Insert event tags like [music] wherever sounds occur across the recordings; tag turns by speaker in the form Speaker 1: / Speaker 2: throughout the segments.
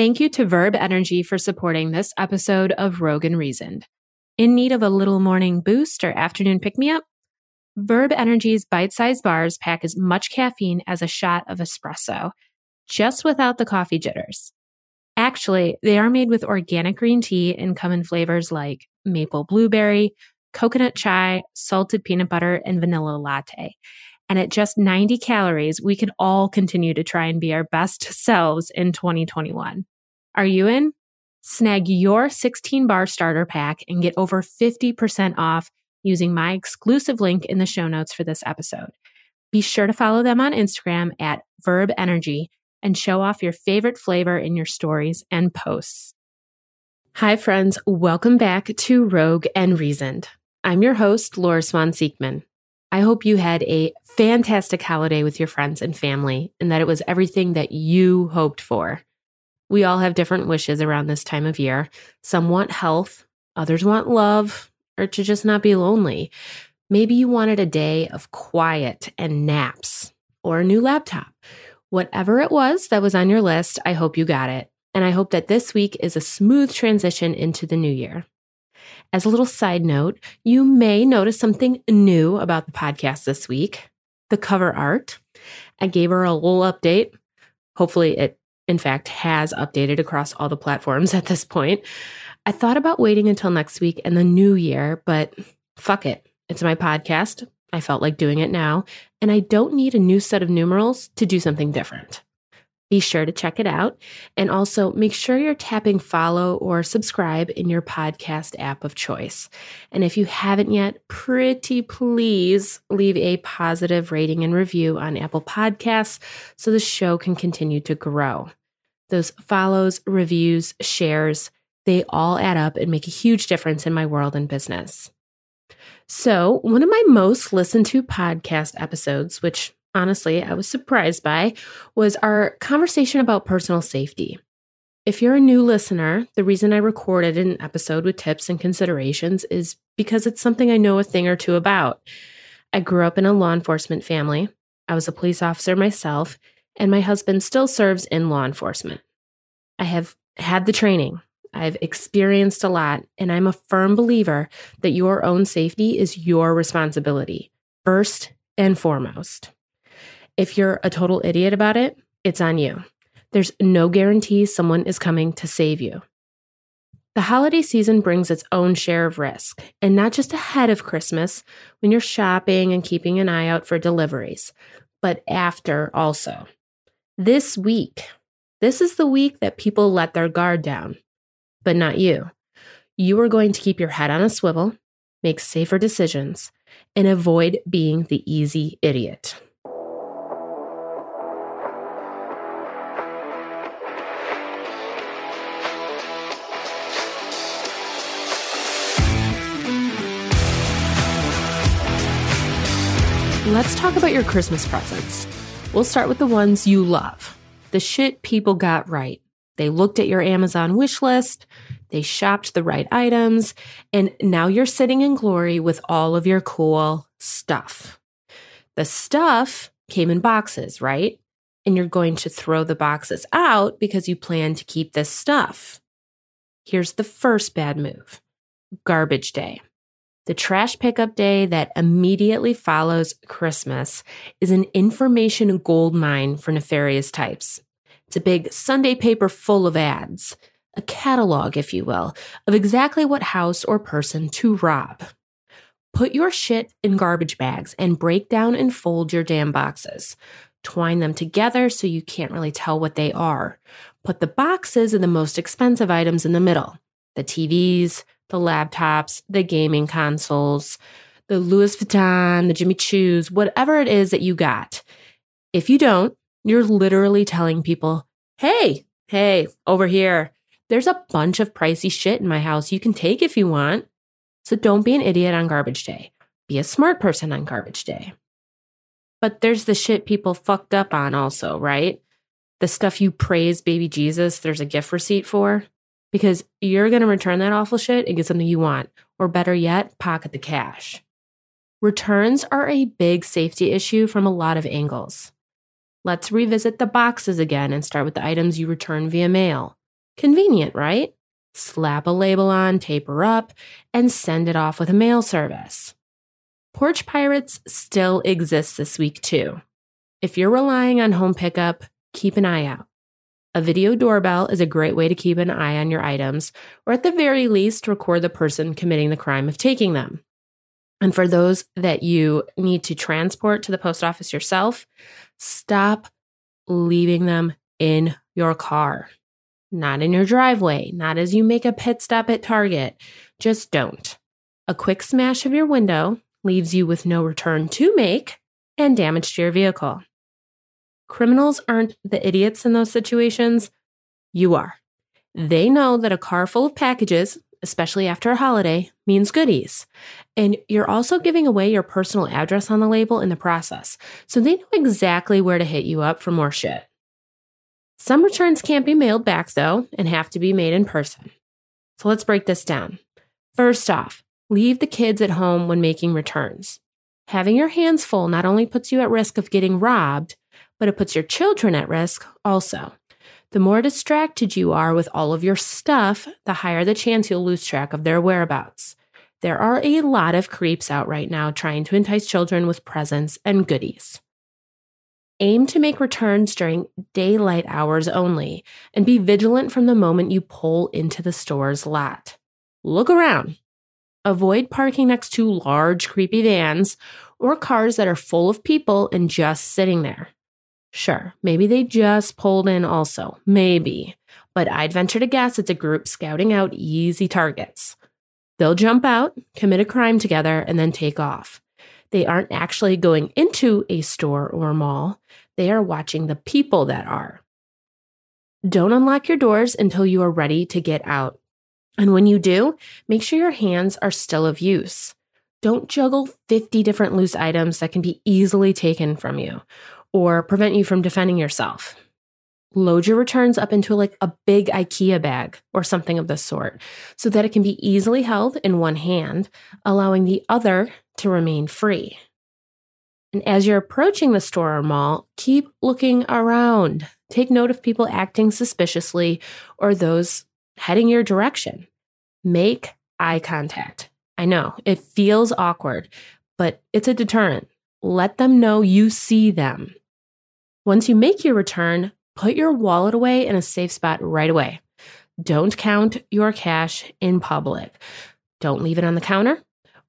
Speaker 1: Thank you to Verb Energy for supporting this episode of Rogue and Reasoned. In need of a little morning boost or afternoon pick me up? Verb Energy's bite sized bars pack as much caffeine as a shot of espresso, just without the coffee jitters. Actually, they are made with organic green tea and come in flavors like maple blueberry, coconut chai, salted peanut butter, and vanilla latte. And at just 90 calories, we can all continue to try and be our best selves in 2021. Are you in? Snag your 16 bar starter pack and get over 50% off using my exclusive link in the show notes for this episode. Be sure to follow them on Instagram at Verb Energy and show off your favorite flavor in your stories and posts. Hi, friends. Welcome back to Rogue and Reasoned. I'm your host, Laura Swan Siekman. I hope you had a fantastic holiday with your friends and family and that it was everything that you hoped for. We all have different wishes around this time of year. Some want health, others want love, or to just not be lonely. Maybe you wanted a day of quiet and naps or a new laptop. Whatever it was that was on your list, I hope you got it. And I hope that this week is a smooth transition into the new year. As a little side note, you may notice something new about the podcast this week the cover art. I gave her a little update. Hopefully, it in fact has updated across all the platforms [laughs] at this point. I thought about waiting until next week and the new year, but fuck it. It's my podcast. I felt like doing it now, and I don't need a new set of numerals to do something different. Be sure to check it out. And also make sure you're tapping follow or subscribe in your podcast app of choice. And if you haven't yet, pretty please leave a positive rating and review on Apple Podcasts so the show can continue to grow. Those follows, reviews, shares, they all add up and make a huge difference in my world and business. So, one of my most listened to podcast episodes, which honestly I was surprised by, was our conversation about personal safety. If you're a new listener, the reason I recorded an episode with tips and considerations is because it's something I know a thing or two about. I grew up in a law enforcement family. I was a police officer myself, and my husband still serves in law enforcement. I have had the training. I've experienced a lot, and I'm a firm believer that your own safety is your responsibility, first and foremost. If you're a total idiot about it, it's on you. There's no guarantee someone is coming to save you. The holiday season brings its own share of risk, and not just ahead of Christmas when you're shopping and keeping an eye out for deliveries, but after also. This week, this is the week that people let their guard down, but not you. You are going to keep your head on a swivel, make safer decisions, and avoid being the easy idiot. Let's talk about your Christmas presents. We'll start with the ones you love. The shit people got right. They looked at your Amazon wish list, they shopped the right items, and now you're sitting in glory with all of your cool stuff. The stuff came in boxes, right? And you're going to throw the boxes out because you plan to keep this stuff. Here's the first bad move garbage day. The trash pickup day that immediately follows Christmas is an information gold mine for nefarious types. It's a big Sunday paper full of ads, a catalog, if you will, of exactly what house or person to rob. Put your shit in garbage bags and break down and fold your damn boxes. Twine them together so you can't really tell what they are. Put the boxes and the most expensive items in the middle the TVs, the laptops, the gaming consoles, the Louis Vuitton, the Jimmy Choo's, whatever it is that you got. If you don't, you're literally telling people, hey, hey, over here, there's a bunch of pricey shit in my house you can take if you want. So don't be an idiot on garbage day. Be a smart person on garbage day. But there's the shit people fucked up on also, right? The stuff you praise baby Jesus, there's a gift receipt for because you're going to return that awful shit and get something you want, or better yet, pocket the cash. Returns are a big safety issue from a lot of angles. Let's revisit the boxes again and start with the items you return via mail. Convenient, right? Slap a label on, taper up, and send it off with a mail service. Porch Pirates still exists this week, too. If you're relying on home pickup, keep an eye out. A video doorbell is a great way to keep an eye on your items, or at the very least, record the person committing the crime of taking them. And for those that you need to transport to the post office yourself, stop leaving them in your car, not in your driveway, not as you make a pit stop at Target. Just don't. A quick smash of your window leaves you with no return to make and damage to your vehicle. Criminals aren't the idiots in those situations. You are. They know that a car full of packages, especially after a holiday, means goodies. And you're also giving away your personal address on the label in the process. So they know exactly where to hit you up for more shit. Some returns can't be mailed back, though, and have to be made in person. So let's break this down. First off, leave the kids at home when making returns. Having your hands full not only puts you at risk of getting robbed, but it puts your children at risk also. The more distracted you are with all of your stuff, the higher the chance you'll lose track of their whereabouts. There are a lot of creeps out right now trying to entice children with presents and goodies. Aim to make returns during daylight hours only and be vigilant from the moment you pull into the store's lot. Look around. Avoid parking next to large, creepy vans or cars that are full of people and just sitting there. Sure, maybe they just pulled in also. Maybe. But I'd venture to guess it's a group scouting out easy targets. They'll jump out, commit a crime together, and then take off. They aren't actually going into a store or mall, they are watching the people that are. Don't unlock your doors until you are ready to get out. And when you do, make sure your hands are still of use. Don't juggle 50 different loose items that can be easily taken from you or prevent you from defending yourself. Load your returns up into like a big IKEA bag or something of the sort so that it can be easily held in one hand, allowing the other to remain free. And as you're approaching the store or mall, keep looking around. Take note of people acting suspiciously or those heading your direction. Make eye contact. I know it feels awkward, but it's a deterrent. Let them know you see them. Once you make your return, put your wallet away in a safe spot right away. Don't count your cash in public. Don't leave it on the counter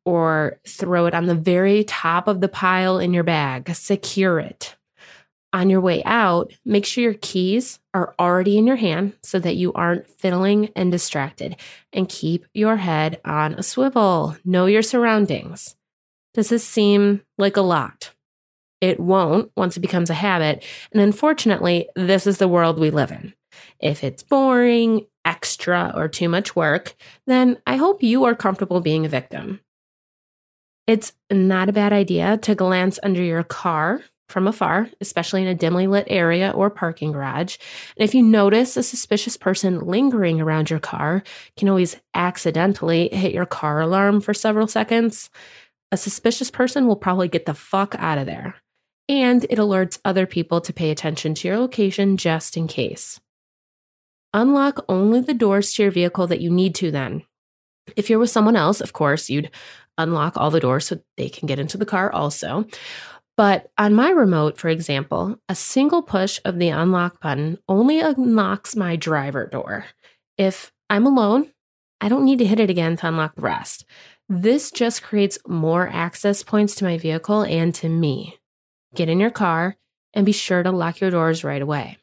Speaker 1: or throw it on the very top of the pile in your bag. Secure it. On your way out, make sure your keys are already in your hand so that you aren't fiddling and distracted. And keep your head on a swivel. Know your surroundings. Does this seem like a lot? It won't once it becomes a habit. And unfortunately, this is the world we live in. If it's boring, extra, or too much work, then I hope you are comfortable being a victim. It's not a bad idea to glance under your car from afar, especially in a dimly lit area or parking garage. And if you notice a suspicious person lingering around your car, can always accidentally hit your car alarm for several seconds. A suspicious person will probably get the fuck out of there and it alerts other people to pay attention to your location just in case. Unlock only the doors to your vehicle that you need to then. If you're with someone else, of course, you'd unlock all the doors so they can get into the car also. But on my remote, for example, a single push of the unlock button only unlocks my driver door. If I'm alone, I don't need to hit it again to unlock the rest. This just creates more access points to my vehicle and to me get in your car, and be sure to lock your doors right away.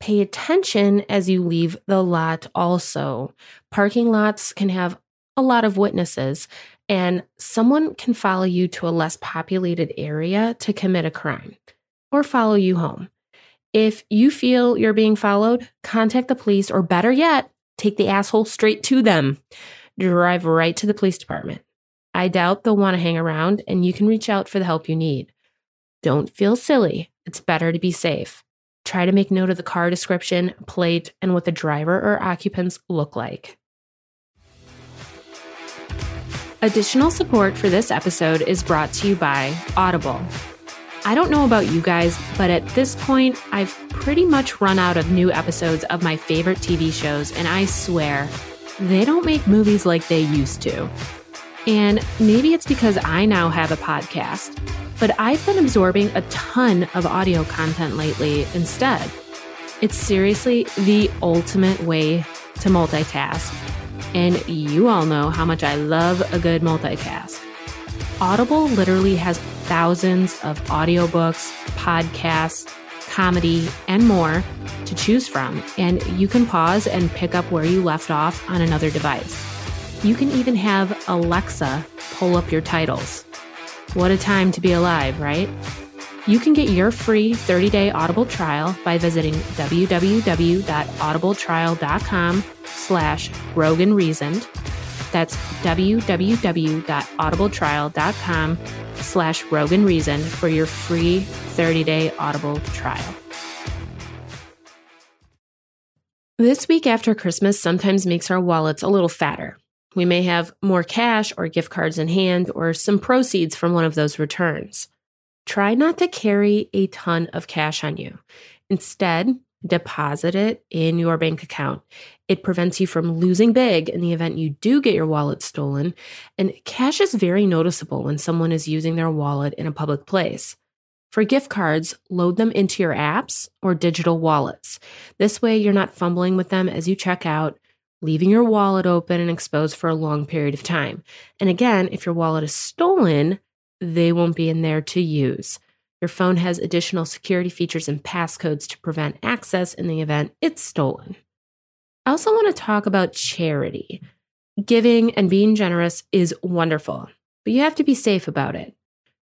Speaker 1: Pay attention as you leave the lot also. Parking lots can have a lot of witnesses, and someone can follow you to a less populated area to commit a crime or follow you home. If you feel you're being followed, contact the police, or better yet, take the asshole straight to them. Drive right to the police department. I doubt they'll want to hang around, and you can reach out for the help you need. Don't feel silly. It's better to be safe. Try to make note of the car description, plate, and what the driver or occupants look like. Additional support for this episode is brought to you by Audible. I don't know about you guys, but at this point, I've pretty much run out of new episodes of my favorite TV shows, and I swear, they don't make movies like they used to. And maybe it's because I now have a podcast, but I've been absorbing a ton of audio content lately instead. It's seriously the ultimate way to multitask. And you all know how much I love a good multitask. Audible literally has thousands of audiobooks, podcasts, comedy, and more to choose from, and you can pause and pick up where you left off on another device. You can even have Alexa pull up your titles. What a time to be alive, right? You can get your free 30-day Audible trial by visiting www.audibletrial.com slash Rogue and Reasoned. That's www.audibletrial.com slash Rogue and Reasoned for your free 30-day Audible trial. This week after Christmas sometimes makes our wallets a little fatter. We may have more cash or gift cards in hand or some proceeds from one of those returns. Try not to carry a ton of cash on you. Instead, deposit it in your bank account. It prevents you from losing big in the event you do get your wallet stolen. And cash is very noticeable when someone is using their wallet in a public place. For gift cards, load them into your apps or digital wallets. This way, you're not fumbling with them as you check out, leaving your wallet open and exposed for a long period of time. And again, if your wallet is stolen, they won't be in there to use. Your phone has additional security features and passcodes to prevent access in the event it's stolen. I also want to talk about charity. Giving and being generous is wonderful, but you have to be safe about it.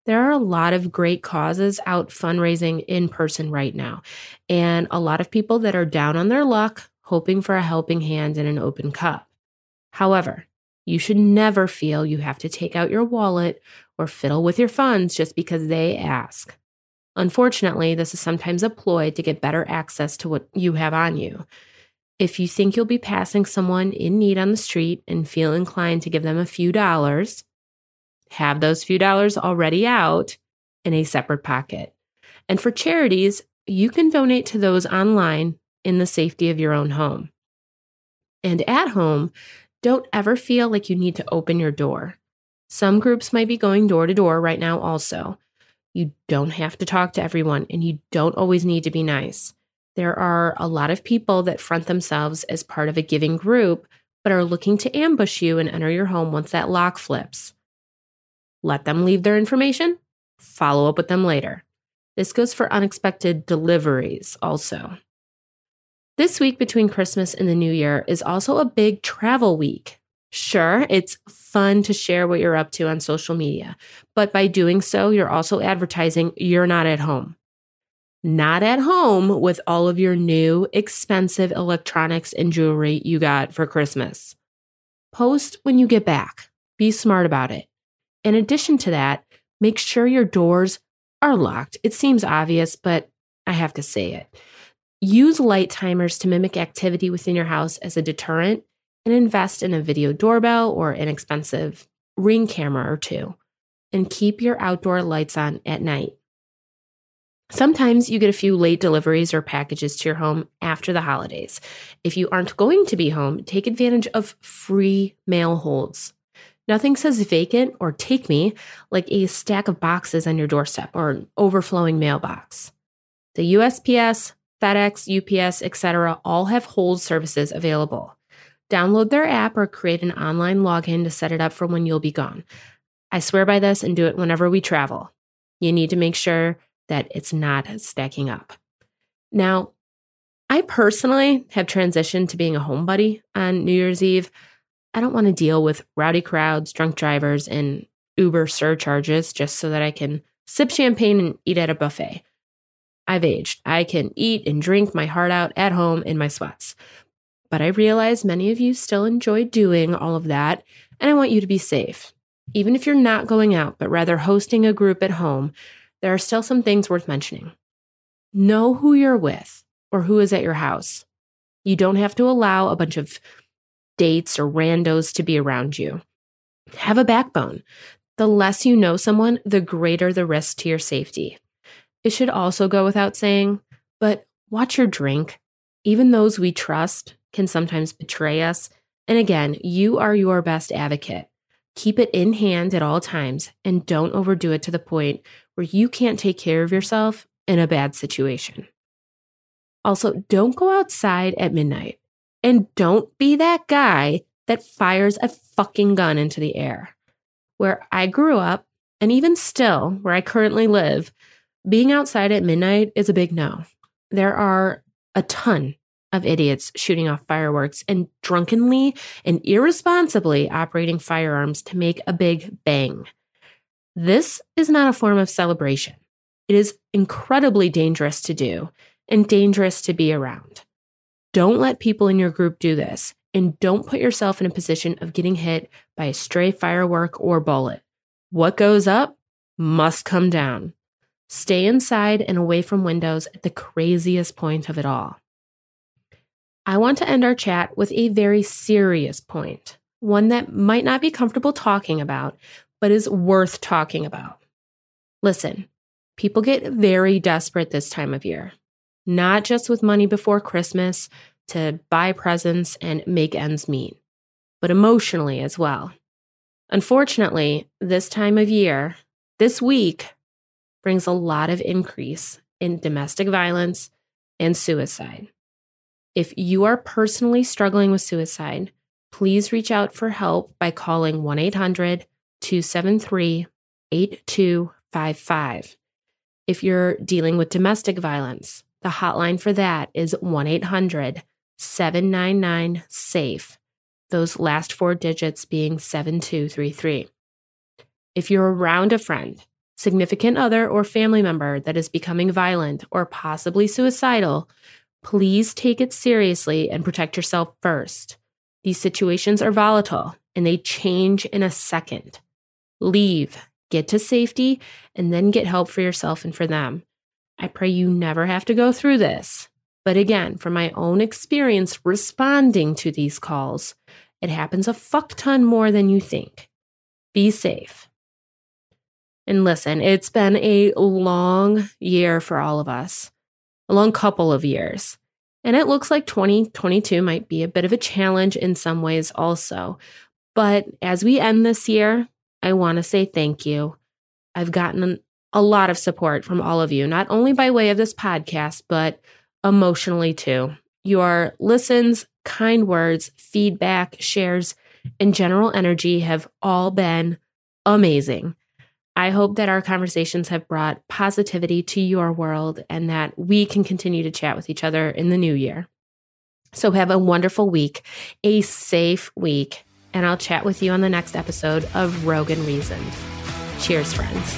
Speaker 1: There are a lot of great causes out fundraising in person right now, and a lot of people that are down on their luck, hoping for a helping hand and an open cup. However, you should never feel you have to take out your wallet or fiddle with your funds just because they ask. Unfortunately, this is sometimes a ploy to get better access to what you have on you. If you think you'll be passing someone in need on the street and feel inclined to give them a few dollars, have those few dollars already out in a separate pocket. And for charities, you can donate to those online in the safety of your own home. And at home, don't ever feel like you need to open your door. Some groups might be going door to door right now, also. You don't have to talk to everyone, and you don't always need to be nice. There are a lot of people that front themselves as part of a giving group, but are looking to ambush you and enter your home once that lock flips. Let them leave their information, follow up with them later. This goes for unexpected deliveries also. This week between Christmas and the New Year is also a big travel week. Sure, it's fun to share what you're up to on social media, but by doing so, you're also advertising you're not at home. Not at home with all of your new expensive electronics and jewelry you got for Christmas. Post when you get back. Be smart about it. In addition to that, make sure your doors are locked. It seems obvious, but I have to say it. Use light timers to mimic activity within your house as a deterrent and invest in a video doorbell or an expensive ring camera or two. And keep your outdoor lights on at night. Sometimes you get a few late deliveries or packages to your home after the holidays. If you aren't going to be home, take advantage of free mail holds. Nothing says vacant or take me like a stack of boxes on your doorstep or an overflowing mailbox. The USPS, FedEx, UPS, etc., all have hold services available. Download their app or create an online login to set it up for when you'll be gone. I swear by this and do it whenever we travel. You need to make sure that it's not stacking up. Now, I personally have transitioned to being a home buddy on New Year's Eve. I don't want to deal with rowdy crowds, drunk drivers, and Uber surcharges just so that I can sip champagne and eat at a buffet. I've aged. I can eat and drink my heart out at home in my sweats. But I realize many of you still enjoy doing all of that, and I want you to be safe. Even if you're not going out, but rather hosting a group at home, there are still some things worth mentioning. Know who you're with or who is at your house. You don't have to allow a bunch of dates or randos to be around you. Have a backbone. The less you know someone, the greater the risk to your safety. It should also go without saying, but watch your drink. Even those we trust can sometimes betray us. And again, you are your best advocate. Keep it in hand at all times and don't overdo it to the point where you can't take care of yourself in a bad situation. Also, don't go outside at midnight and don't be that guy that fires a fucking gun into the air. Where I grew up, and even still, where I currently live, being outside at midnight is a big no. There are a ton of idiots shooting off fireworks and drunkenly and irresponsibly operating firearms to make a big bang. This is not a form of celebration. It is incredibly dangerous to do and dangerous to be around. Don't let people in your group do this, and don't put yourself in a position of getting hit by a stray firework or bullet. What goes up must come down. Stay inside and away from windows at the craziest point of it all. I want to end our chat with a very serious point, one that might not be comfortable talking about, but is worth talking about. Listen, people get very desperate this time of year, not just with money before Christmas to buy presents and make ends meet, but emotionally as well. Unfortunately, this time of year, this week, brings a lot of increase in domestic violence and suicide. If you are personally struggling with suicide, please reach out for help by calling 1 800 273 8255. If you're dealing with domestic violence, the hotline for that is 1 800 799 SAFE, those last four digits being 7233. If you're around a friend significant other, or family member that is becoming violent or possibly suicidal, please take it seriously and protect yourself first. These situations are volatile and they change in a second. Leave, get to safety, and then get help for yourself and for them. I pray you never have to go through this. But again, from my own experience responding to these calls, it happens a fuck ton more than you think. Be safe. And listen, it's been a long year for all of us, a long couple of years. And it looks like 2022 might be a bit of a challenge in some ways also. But as we end this year, I want to say thank you. I've gotten a lot of support from all of you, not only by way of this podcast, but emotionally too. Your listens, kind words, feedback, shares, and general energy have all been amazing. I hope that our conversations have brought positivity to your world and that we can continue to chat with each other in the new year. So, have a wonderful week, a safe week, and I'll chat with you on the next episode of Rogue and Reason. Cheers, friends.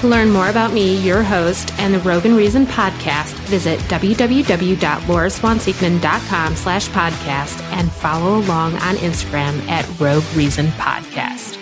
Speaker 1: To learn more about me, your host, and the Rogue and Reason podcast, visit www.lauraswanseekman.com slash podcast and follow along on Instagram at Rogue Reason Podcast.